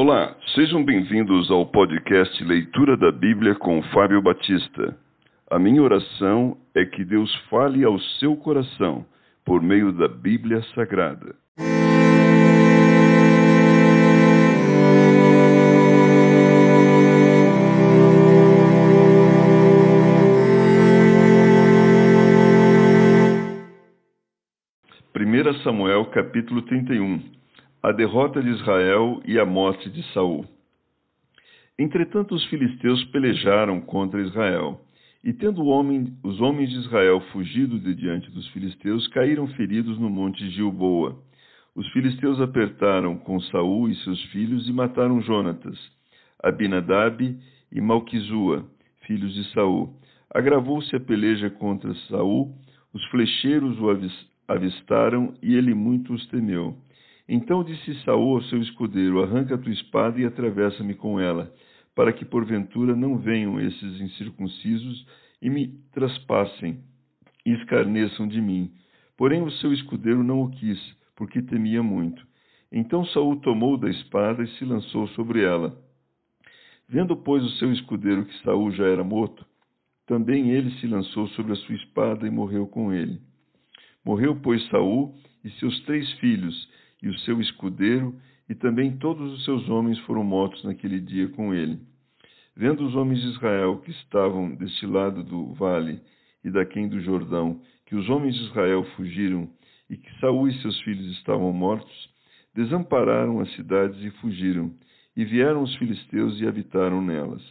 Olá, sejam bem-vindos ao podcast Leitura da Bíblia com Fábio Batista. A minha oração é que Deus fale ao seu coração por meio da Bíblia Sagrada. Primeira Samuel capítulo 31 a derrota de Israel e a morte de Saul. Entretanto, os filisteus pelejaram contra Israel, e tendo homem, os homens de Israel fugido de diante dos filisteus, caíram feridos no monte Gilboa. Os filisteus apertaram com Saul e seus filhos e mataram Jonatas, Abinadab e Malquizua, filhos de Saul. Agravou-se a peleja contra Saul, os flecheiros o avistaram e ele muito os temeu. Então disse Saul ao seu escudeiro: Arranca a tua espada e atravessa-me com ela, para que porventura não venham esses incircuncisos e me traspassem e escarneçam de mim. Porém o seu escudeiro não o quis, porque temia muito. Então Saul tomou da espada e se lançou sobre ela. Vendo, pois, o seu escudeiro que Saul já era morto, também ele se lançou sobre a sua espada e morreu com ele. Morreu, pois, Saul e seus três filhos, e o seu escudeiro, e também todos os seus homens foram mortos naquele dia com ele. Vendo os homens de Israel que estavam deste lado do vale e daquém do Jordão, que os homens de Israel fugiram e que Saul e seus filhos estavam mortos, desampararam as cidades e fugiram, e vieram os filisteus e habitaram nelas.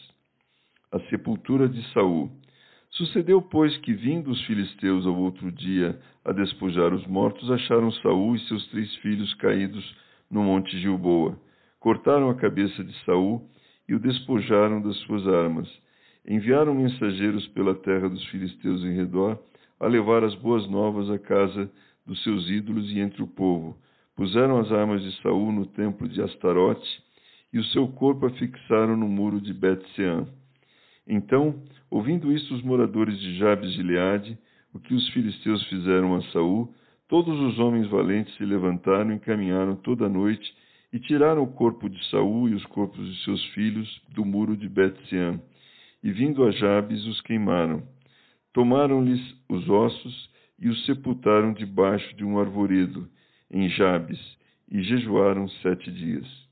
A sepultura de Saul. Sucedeu, pois, que vindo os filisteus ao outro dia a despojar os mortos, acharam Saul e seus três filhos caídos no monte Gilboa. Cortaram a cabeça de Saul e o despojaram das suas armas. Enviaram mensageiros pela terra dos filisteus em redor a levar as boas novas à casa dos seus ídolos e entre o povo. Puseram as armas de Saul no templo de Astarote e o seu corpo afixaram no muro de Bet-Sean. Então, ouvindo isto os moradores de Jabes de Gileade, o que os filisteus fizeram a Saul, todos os homens valentes se levantaram e caminharam toda a noite e tiraram o corpo de Saul e os corpos de seus filhos do muro de Bet-Sean, e vindo a Jabes os queimaram. Tomaram-lhes os ossos e os sepultaram debaixo de um arvoredo, em Jabes, e jejuaram sete dias.